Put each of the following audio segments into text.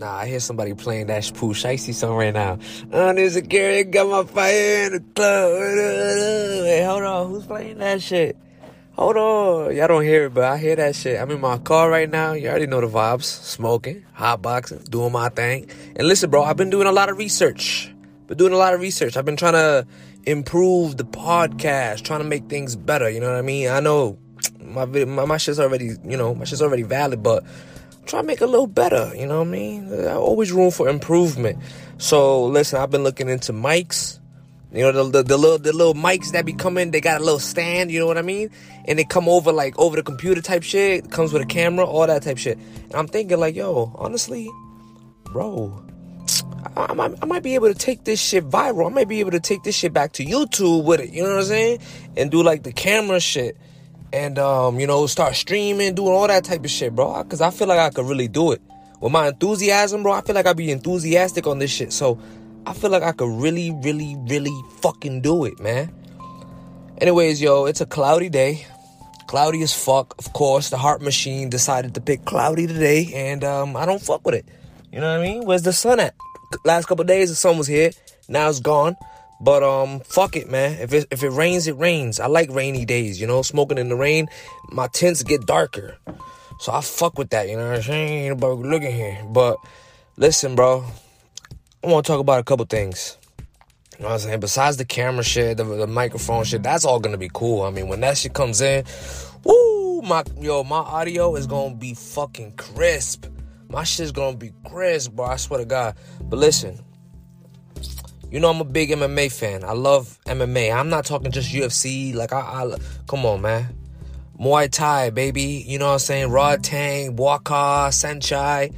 Nah, I hear somebody playing that Pooh Shiesty song right now. Oh, there's a Gary got my fire in the club. Hey, hold on, who's playing that shit? Hold on, y'all don't hear it, but I hear that shit. I'm in my car right now. You already know the vibes. Smoking, hot boxing, doing my thing. And listen, bro, I've been doing a lot of research. Been doing a lot of research. I've been trying to improve the podcast, trying to make things better. You know what I mean? I know my my, my shit's already, you know, my shit's already valid, but try to make a little better. You know what I mean? There's always room for improvement. So listen, I've been looking into mics. You know the, the, the little the little mics that be coming, they got a little stand. You know what I mean? And they come over like over the computer type shit. It comes with a camera, all that type shit. And I'm thinking like, yo, honestly, bro, I, might, I might be able to take this shit viral. I might be able to take this shit back to YouTube with it. You know what I'm saying? And do like the camera shit and um, you know, start streaming, doing all that type of shit, bro. Cause I feel like I could really do it. With my enthusiasm, bro, I feel like I'd be enthusiastic on this shit. So I feel like I could really, really, really fucking do it, man. Anyways, yo, it's a cloudy day. Cloudy as fuck, of course. The heart machine decided to pick cloudy today, and um, I don't fuck with it. You know what I mean? Where's the sun at? Last couple days, the sun was here. Now it's gone. But um, fuck it, man. If it if it rains, it rains. I like rainy days. You know, smoking in the rain, my tints get darker. So I fuck with that. You know what I'm saying? Ain't nobody looking here. But listen, bro. I want to talk about a couple things. You know what I'm saying? Besides the camera shit, the, the microphone shit, that's all gonna be cool. I mean, when that shit comes in, woo, my yo, my audio is gonna be fucking crisp. My shit's gonna be crisp, bro. I swear to God. But listen, you know I'm a big MMA fan. I love MMA. I'm not talking just UFC. Like I, I come on, man. Muay Thai, baby. You know what I'm saying? Rodtang, Waka, Saenchai.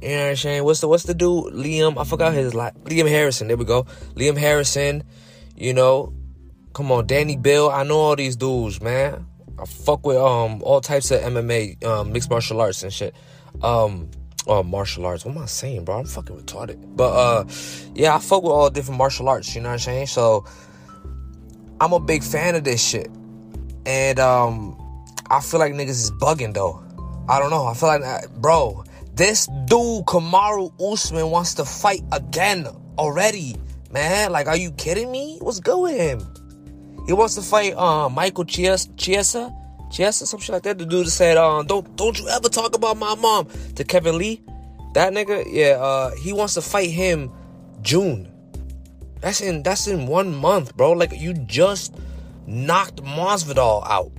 You know what I'm saying? What's the what's the dude? Liam. I forgot his like Liam Harrison. There we go. Liam Harrison. You know, come on, Danny Bill. I know all these dudes, man. I fuck with um all types of MMA, um, mixed martial arts and shit. Um, oh, martial arts. What am I saying, bro? I'm fucking retarded. But uh, yeah, I fuck with all different martial arts. You know what I'm saying? So I'm a big fan of this shit, and um, I feel like niggas is bugging though. I don't know. I feel like, uh, bro, this dude Kamaru Usman wants to fight again already, man. Like, are you kidding me? What's good with him? He wants to fight uh, Michael Chiesa. Chiesa? Chiesa, some shit like that. The dude said, "Don't don't you ever talk about my mom." To Kevin Lee, that nigga, yeah, uh, he wants to fight him June. That's in that's in one month, bro. Like you just knocked Masvidal out,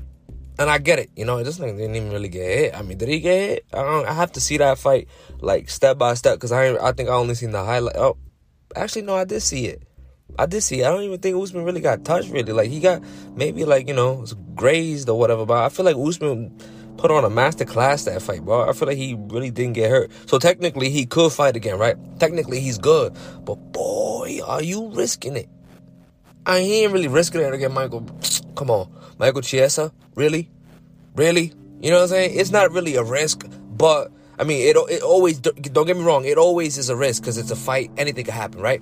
and I get it. You know, this nigga didn't even really get hit. I mean, did he get hit? I don't. I have to see that fight like step by step because I I think I only seen the highlight. Oh, actually, no, I did see it. I did see. I don't even think Usman really got touched. Really, like he got maybe like you know grazed or whatever. But I feel like Usman put on a master class that fight, bro. I feel like he really didn't get hurt. So technically, he could fight again, right? Technically, he's good. But boy, are you risking it? I he ain't really risking it again, Michael. Come on, Michael Chiesa, really, really? You know what I'm saying? It's not really a risk, but I mean, it it always don't get me wrong. It always is a risk because it's a fight. Anything can happen, right?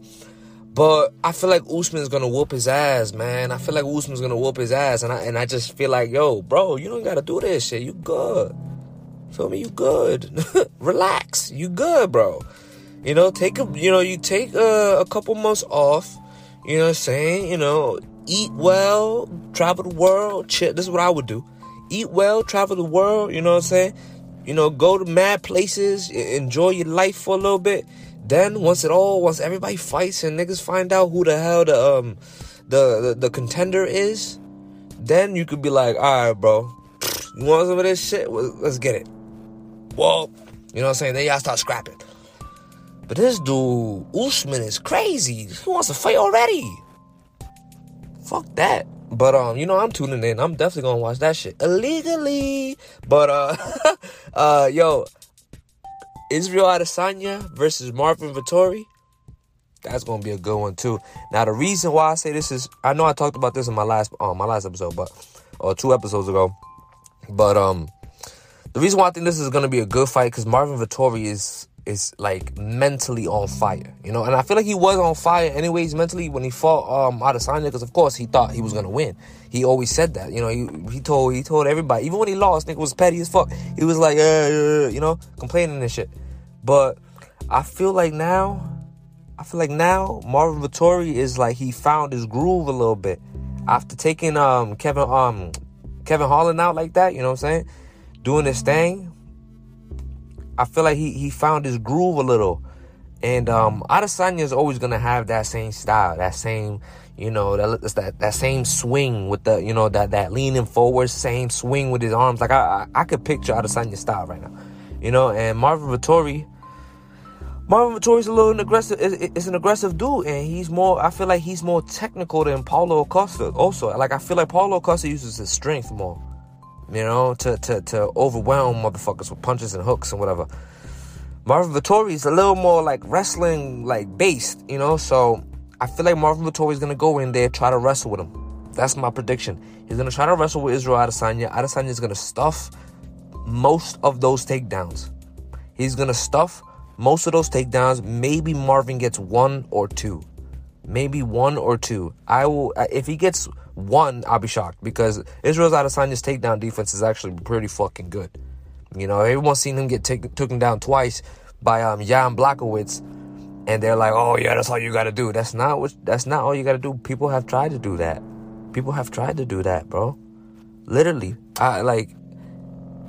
But I feel like Usman's gonna whoop his ass, man. I feel like Usman's gonna whoop his ass, and I and I just feel like, yo, bro, you don't gotta do this shit. You good? Feel me? You good? Relax. You good, bro? You know, take a you know you take a, a couple months off. You know what I'm saying? You know, eat well, travel the world. This is what I would do. Eat well, travel the world. You know what I'm saying? You know, go to mad places, enjoy your life for a little bit then once it all, once everybody fights and niggas find out who the hell the um the the, the contender is, then you could be like, all right, bro, you want some of this shit? Let's get it. Well, you know what I'm saying? Then y'all start scrapping. But this dude, Usman, is crazy. He wants to fight already. Fuck that. But um, you know, I'm tuning in. I'm definitely gonna watch that shit illegally. But uh, uh, yo, Israel Adesanya versus Marvin Vettori. That's gonna be a good one too. Now the reason why I say this is I know I talked about this in my last uh, my last episode, but or two episodes ago. But um the reason why I think this is gonna be a good fight because Marvin Vettori is is like mentally on fire, you know. And I feel like he was on fire anyways mentally when he fought um Adesanya because of course he thought he was gonna win. He always said that, you know. He he told he told everybody even when he lost, nigga was petty as fuck. He was like, yeah, yeah, you know, complaining and shit. But I feel like now, I feel like now Marvin Vettori is like he found his groove a little bit after taking um Kevin um Kevin Holland out like that. You know what I'm saying? Doing his thing I feel like he he found his groove a little. And um Adesanya is always gonna have that same style, that same, you know, that that that same swing with the, you know, that that leaning forward, same swing with his arms. Like I I, I could picture Adesanya's style right now, you know. And Marvin Vettori, Marvin Vettori's a little aggressive. Is an aggressive dude, and he's more. I feel like he's more technical than Paulo Costa. Also, like I feel like Paulo Costa uses his strength more you know, to, to, to overwhelm motherfuckers with punches and hooks and whatever. Marvin Vettori is a little more like wrestling like based, you know, so I feel like Marvin Vettori is gonna go in there try to wrestle with him. That's my prediction. He's gonna try to wrestle with Israel Adesanya. Adesanya is gonna stuff most of those takedowns. He's gonna stuff most of those takedowns. Maybe Marvin gets one or two. Maybe one or two. I will if he gets one, I'll be shocked because Israel's Adesanya's takedown defense is actually pretty fucking good. You know, everyone's seen him get take, taken down twice by um, Jan Blachowicz, and they're like, "Oh yeah, that's all you got to do." That's not what. That's not all you got to do. People have tried to do that. People have tried to do that, bro. Literally, I like.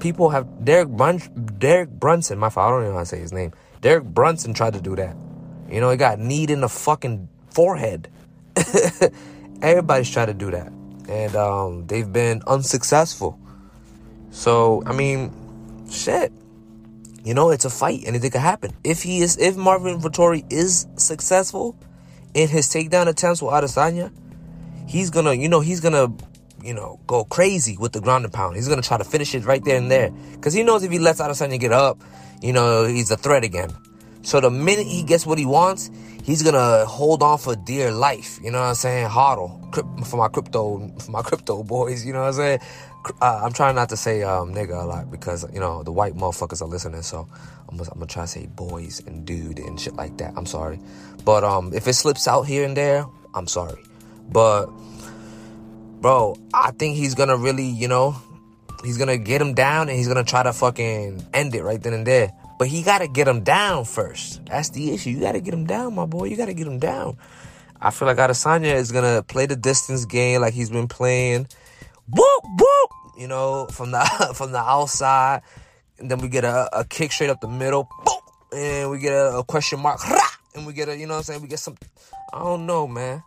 People have Derek Brun- Derek Brunson. My father, I don't even know how to say his name. Derek Brunson tried to do that. You know, he got kneed in the fucking forehead. Everybody's tried to do that, and um, they've been unsuccessful. So I mean, shit. You know, it's a fight. Anything could happen. If he is, if Marvin Vettori is successful in his takedown attempts with Adesanya, he's gonna, you know, he's gonna, you know, go crazy with the ground and pound. He's gonna try to finish it right there and there, because he knows if he lets Adesanya get up, you know, he's a threat again. So the minute he gets what he wants, he's gonna hold on for dear life. You know what I'm saying? Hodl for my crypto, for my crypto boys. You know what I'm saying? Uh, I'm trying not to say um, nigga a lot because you know the white motherfuckers are listening. So I'm gonna, I'm gonna try to say boys and dude and shit like that. I'm sorry, but um, if it slips out here and there, I'm sorry. But bro, I think he's gonna really, you know, he's gonna get him down and he's gonna try to fucking end it right then and there. But he got to get him down first. That's the issue. You got to get him down, my boy. You got to get him down. I feel like Adesanya is going to play the distance game like he's been playing. Whoop, whoop, you know, from the from the outside. And then we get a, a kick straight up the middle. And we get a, a question mark. And we get a, you know what I'm saying? We get some, I don't know, man.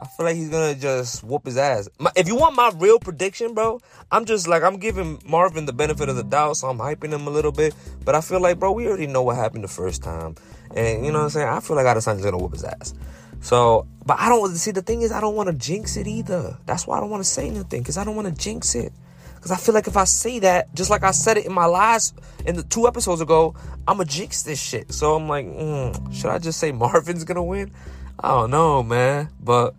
I feel like he's gonna just whoop his ass. My, if you want my real prediction, bro, I'm just like I'm giving Marvin the benefit of the doubt, so I'm hyping him a little bit. But I feel like, bro, we already know what happened the first time, and you know what I'm saying. I feel like Adesanya's gonna whoop his ass. So, but I don't see. The thing is, I don't want to jinx it either. That's why I don't want to say anything because I don't want to jinx it. Because I feel like if I say that, just like I said it in my last, in the two episodes ago, I'm a jinx this shit. So I'm like, mm, should I just say Marvin's gonna win? I don't know, man. But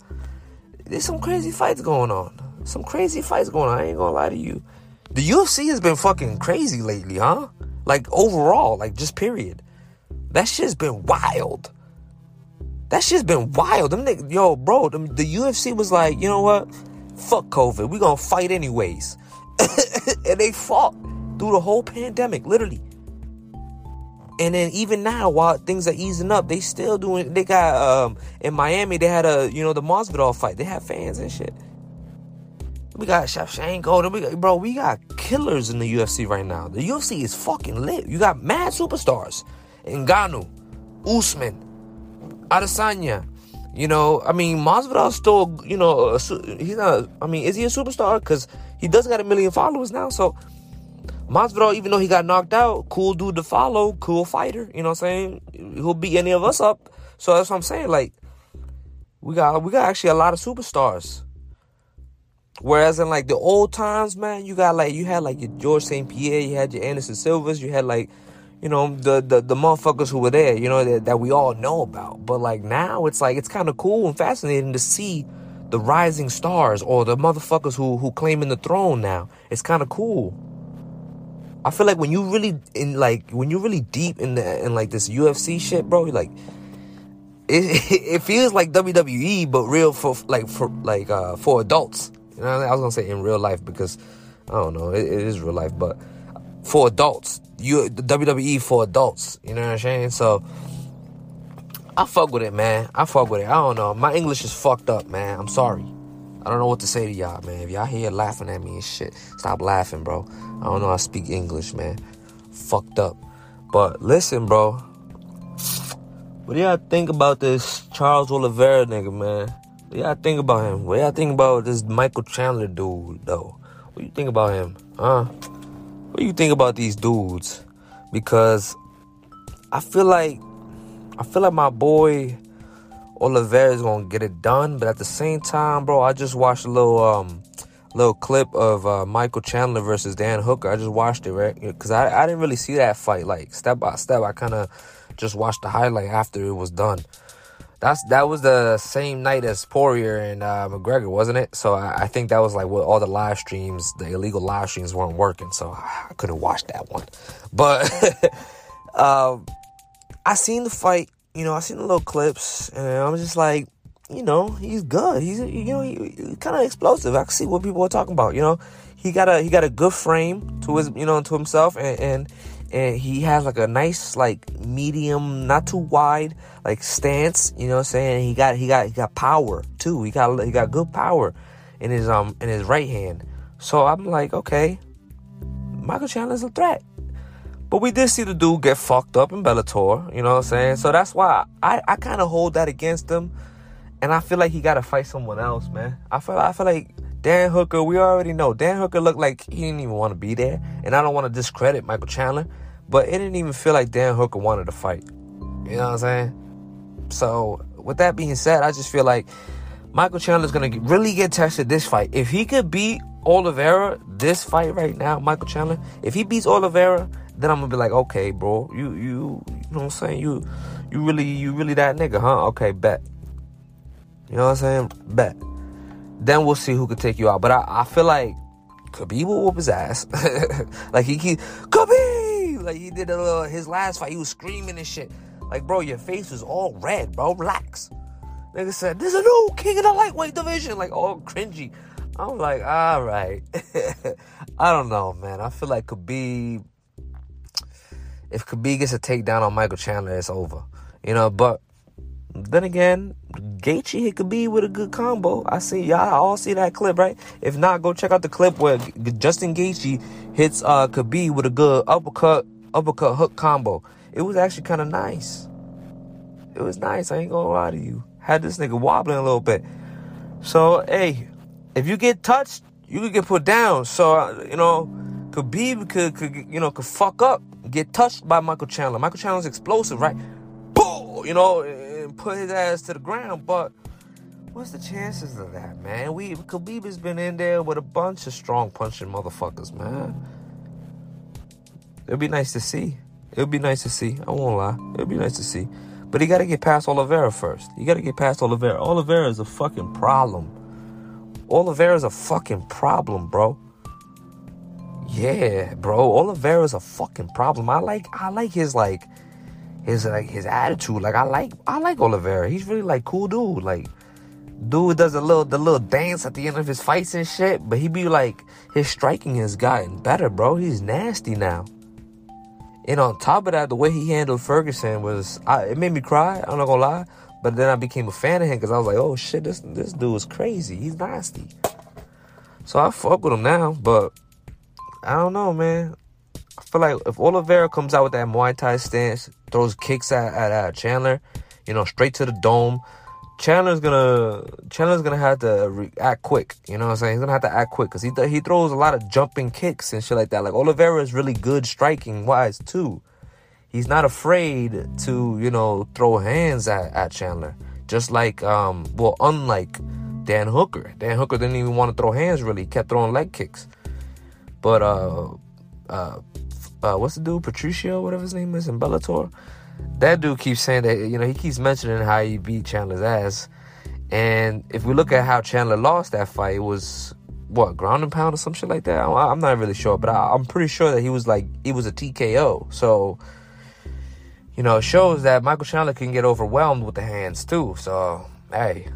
there's some crazy fights going on. Some crazy fights going on. I ain't gonna lie to you. The UFC has been fucking crazy lately, huh? Like overall, like just period. That shit's been wild. That shit's been wild. Them niggas, yo, bro, them, the UFC was like, you know what? Fuck COVID. We gonna fight anyways. and they fought through the whole pandemic, literally. And then even now, while things are easing up, they still doing. They got um in Miami. They had a you know the Masvidal fight. They have fans and shit. We got Shevchenko. We got, bro, we got killers in the UFC right now. The UFC is fucking lit. You got mad superstars. Ngannou, Usman, Adesanya. You know, I mean, Masvidal still, you know, he's not. I mean, is he a superstar? Because he does got a million followers now. So Masvidal, even though he got knocked out, cool dude to follow, cool fighter. You know what I'm saying? He'll beat any of us up. So that's what I'm saying. Like, we got we got actually a lot of superstars. Whereas in like the old times, man, you got like you had like your George St. Pierre, you had your Anderson Silvas, you had like, you know, the the, the motherfuckers who were there, you know, that, that we all know about. But like now it's like it's kind of cool and fascinating to see the rising stars or the motherfuckers who who claiming the throne now. It's kind of cool. I feel like when you really in like when you're really deep in the in like this UFC shit, bro, like it it feels like WWE but real for like for like uh for adults. You know, I was gonna say in real life because I don't know, it, it is real life, but for adults, you WWE for adults. You know what I'm saying? So I fuck with it, man. I fuck with it. I don't know. My English is fucked up, man. I'm sorry. I don't know what to say to y'all, man. If y'all here laughing at me and shit, stop laughing, bro. I don't know to speak English, man. Fucked up. But listen, bro. What do y'all think about this Charles Oliveira nigga, man? What do y'all think about him? What do y'all think about this Michael Chandler dude, though? What do you think about him? Huh? What do you think about these dudes? Because I feel like I feel like my boy Oliveira is gonna get it done, but at the same time, bro, I just watched a little um little clip of uh, Michael Chandler versus Dan Hooker. I just watched it right because I I didn't really see that fight like step by step. I kind of just watched the highlight after it was done. That's that was the same night as Poirier and uh, McGregor, wasn't it? So I, I, think that was like what all the live streams, the illegal live streams weren't working, so I couldn't watch that one. But um, I seen the fight you know, I seen the little clips, and I'm just like, you know, he's good. He's you know, he, he's kind of explosive. I can see what people are talking about. You know, he got a he got a good frame to his you know to himself, and and and he has like a nice like medium, not too wide like stance. You know, what I'm saying he got he got he got power too. He got he got good power in his um in his right hand. So I'm like, okay, Michael Chandler's a threat. But we did see the dude get fucked up in Bellator, you know what I'm saying? So that's why I, I kind of hold that against him. And I feel like he got to fight someone else, man. I feel I feel like Dan Hooker, we already know. Dan Hooker looked like he didn't even want to be there. And I don't want to discredit Michael Chandler, but it didn't even feel like Dan Hooker wanted to fight. You know what I'm saying? So, with that being said, I just feel like Michael Chandler's going to really get tested this fight. If he could beat Oliveira this fight right now, Michael Chandler, if he beats Oliveira, then I'm gonna be like, okay, bro, you you you know what I'm saying? You you really you really that nigga, huh? Okay, bet. You know what I'm saying? Bet. Then we'll see who could take you out. But I, I feel like Khabib will whoop his ass. like he keep Khabib! Like he did a little, his last fight, he was screaming and shit. Like, bro, your face was all red, bro. Relax. Nigga said, there's a new king of the lightweight division. Like, all cringy. I'm like, all right. I don't know, man. I feel like Khabib if Khabib gets a takedown on Michael Chandler, it's over. You know, but then again, Gaethje hit Khabib with a good combo. I see y'all all see that clip, right? If not, go check out the clip where Justin Gaethje hits uh Khabib with a good uppercut, uppercut hook combo. It was actually kind of nice. It was nice. I ain't gonna lie to you. Had this nigga wobbling a little bit. So hey, if you get touched, you could get put down. So uh, you know, Khabib could, could you know could fuck up get touched by Michael Chandler. Michael Chandler's explosive, right? Boom, you know, and put his ass to the ground. But what's the chances of that, man? We Khabib has been in there with a bunch of strong punching motherfuckers, man. It'd be nice to see. It'd be nice to see. I won't lie. It'd be nice to see. But he got to get past Oliveira first. You got to get past Oliveira. Oliveira is a fucking problem. Oliveira is a fucking problem, bro. Yeah, bro. Oliveira's a fucking problem. I like I like his like his like his attitude. Like I like I like Oliveira. He's really like cool dude. Like dude does a little the little dance at the end of his fights and shit. But he be like his striking has gotten better, bro. He's nasty now. And on top of that, the way he handled Ferguson was I, it made me cry. I'm not gonna lie. But then I became a fan of him because I was like, oh shit, this this dude is crazy. He's nasty. So I fuck with him now, but I don't know, man. I feel like if Oliveira comes out with that Muay Thai stance, throws kicks at, at, at Chandler, you know, straight to the dome, Chandler's gonna Chandler's gonna have to react quick. You know what I'm saying? He's gonna have to act quick because he th- he throws a lot of jumping kicks and shit like that. Like Oliveira is really good striking wise too. He's not afraid to you know throw hands at, at Chandler. Just like um well unlike Dan Hooker. Dan Hooker didn't even want to throw hands really. He kept throwing leg kicks. But uh, uh, uh, what's the dude, Patricio, whatever his name is in Bellator? That dude keeps saying that you know he keeps mentioning how he beat Chandler's ass, and if we look at how Chandler lost that fight, it was what ground and pound or some shit like that. I'm not really sure, but I, am pretty sure that he was like he was a TKO. So you know, it shows that Michael Chandler can get overwhelmed with the hands too. So hey,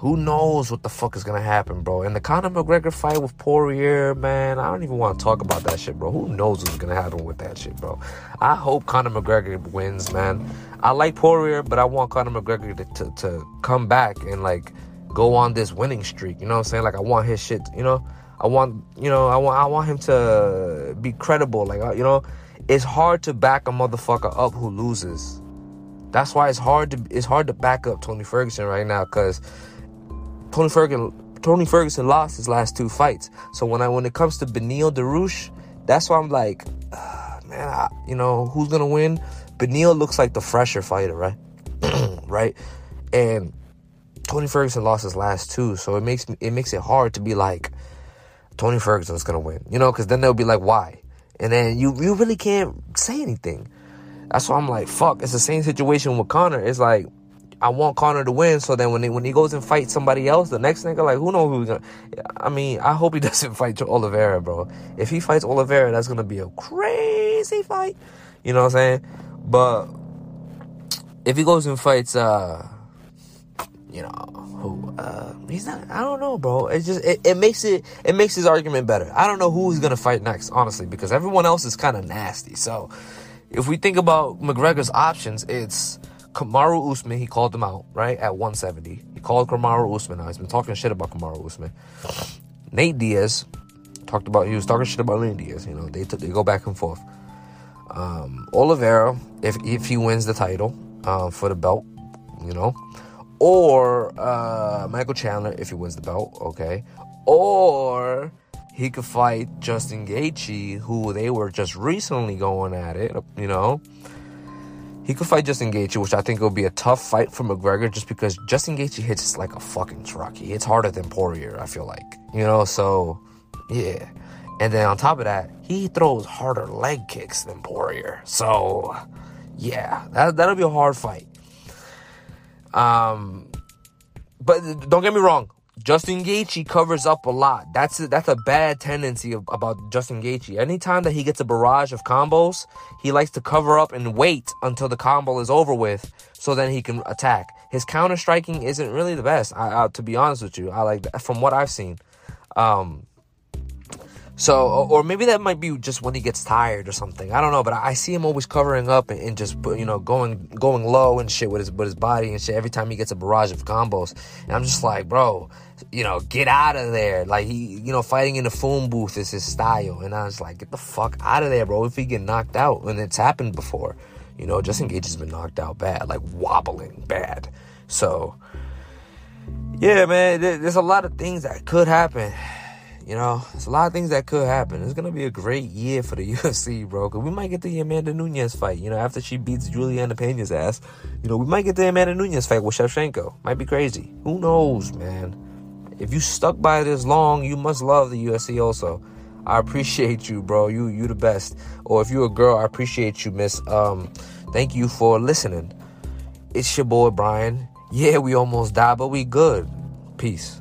who knows what the fuck is gonna happen, bro? And the Conor McGregor fight with Poirier, man, I don't even want to talk about that shit, bro. Who knows what's gonna happen with that shit, bro? I hope Conor McGregor wins, man. I like Poirier, but I want Conor McGregor to, to, to come back and like go on this winning streak. You know what I'm saying? Like I want his shit. You know, I want you know I want I want him to be credible. Like uh, you know, it's hard to back a motherfucker up who loses. That's why it's hard to it's hard to back up Tony Ferguson right now because Tony Ferguson Tony Ferguson lost his last two fights. So when I when it comes to Beneil Dariush, that's why I'm like, uh, man, I, you know who's gonna win? Beneil looks like the fresher fighter, right? right, and Tony Ferguson lost his last two, so it makes me, it makes it hard to be like Tony Ferguson's gonna win, you know, because then they'll be like, why? And then you you really can't say anything. That's why I'm like, fuck. It's the same situation with Conor. It's like I want Conor to win, so then when he, when he goes and fights somebody else, the next nigga, like who knows who's gonna? I mean, I hope he doesn't fight Oliveira, bro. If he fights Oliveira, that's gonna be a crazy fight. You know what I'm saying? But if he goes and fights, uh, you know who uh he's not i don't know bro it just it, it makes it it makes his argument better i don't know who he's gonna fight next honestly because everyone else is kind of nasty so if we think about mcgregor's options it's kamaru usman he called him out right at 170 he called kamaru usman out. He's been talking shit about kamaru usman. Nate diaz talked about he was talking shit about nate diaz you know they t- they go back and forth. Um oliveira if if he wins the title uh, for the belt you know or uh, Michael Chandler if he wins the belt, okay, or he could fight Justin Gaethje, who they were just recently going at it, you know. He could fight Justin Gaethje, which I think will be a tough fight for McGregor, just because Justin Gaethje hits like a fucking truck. He hits harder than Poirier, I feel like, you know. So, yeah. And then on top of that, he throws harder leg kicks than Poirier. So, yeah, that that'll be a hard fight. Um, but don't get me wrong. Justin Gaethje covers up a lot. That's a, that's a bad tendency of, about Justin Gaethje. Anytime that he gets a barrage of combos, he likes to cover up and wait until the combo is over with, so then he can attack. His counter striking isn't really the best. I, I, to be honest with you, I like from what I've seen. Um, so, or maybe that might be just when he gets tired or something. I don't know, but I see him always covering up and, just you know going going low and shit with his with his body and shit every time he gets a barrage of combos. And I'm just like, bro, you know, get out of there. Like he, you know, fighting in the phone booth is his style. And I was like, get the fuck out of there, bro. If he get knocked out, and it's happened before, you know, Justin Gaethje has been knocked out bad, like wobbling bad. So, yeah, man, there's a lot of things that could happen you know, it's a lot of things that could happen. It's gonna be a great year for the UFC, bro. Cause we might get the Amanda Nunes fight. You know, after she beats Julianna Pena's ass, you know, we might get the Amanda Nunes fight with Shevchenko. Might be crazy. Who knows, man? If you stuck by this long, you must love the UFC also. I appreciate you, bro. You you the best. Or if you're a girl, I appreciate you, miss. Um, thank you for listening. It's your boy Brian. Yeah, we almost died, but we good. Peace.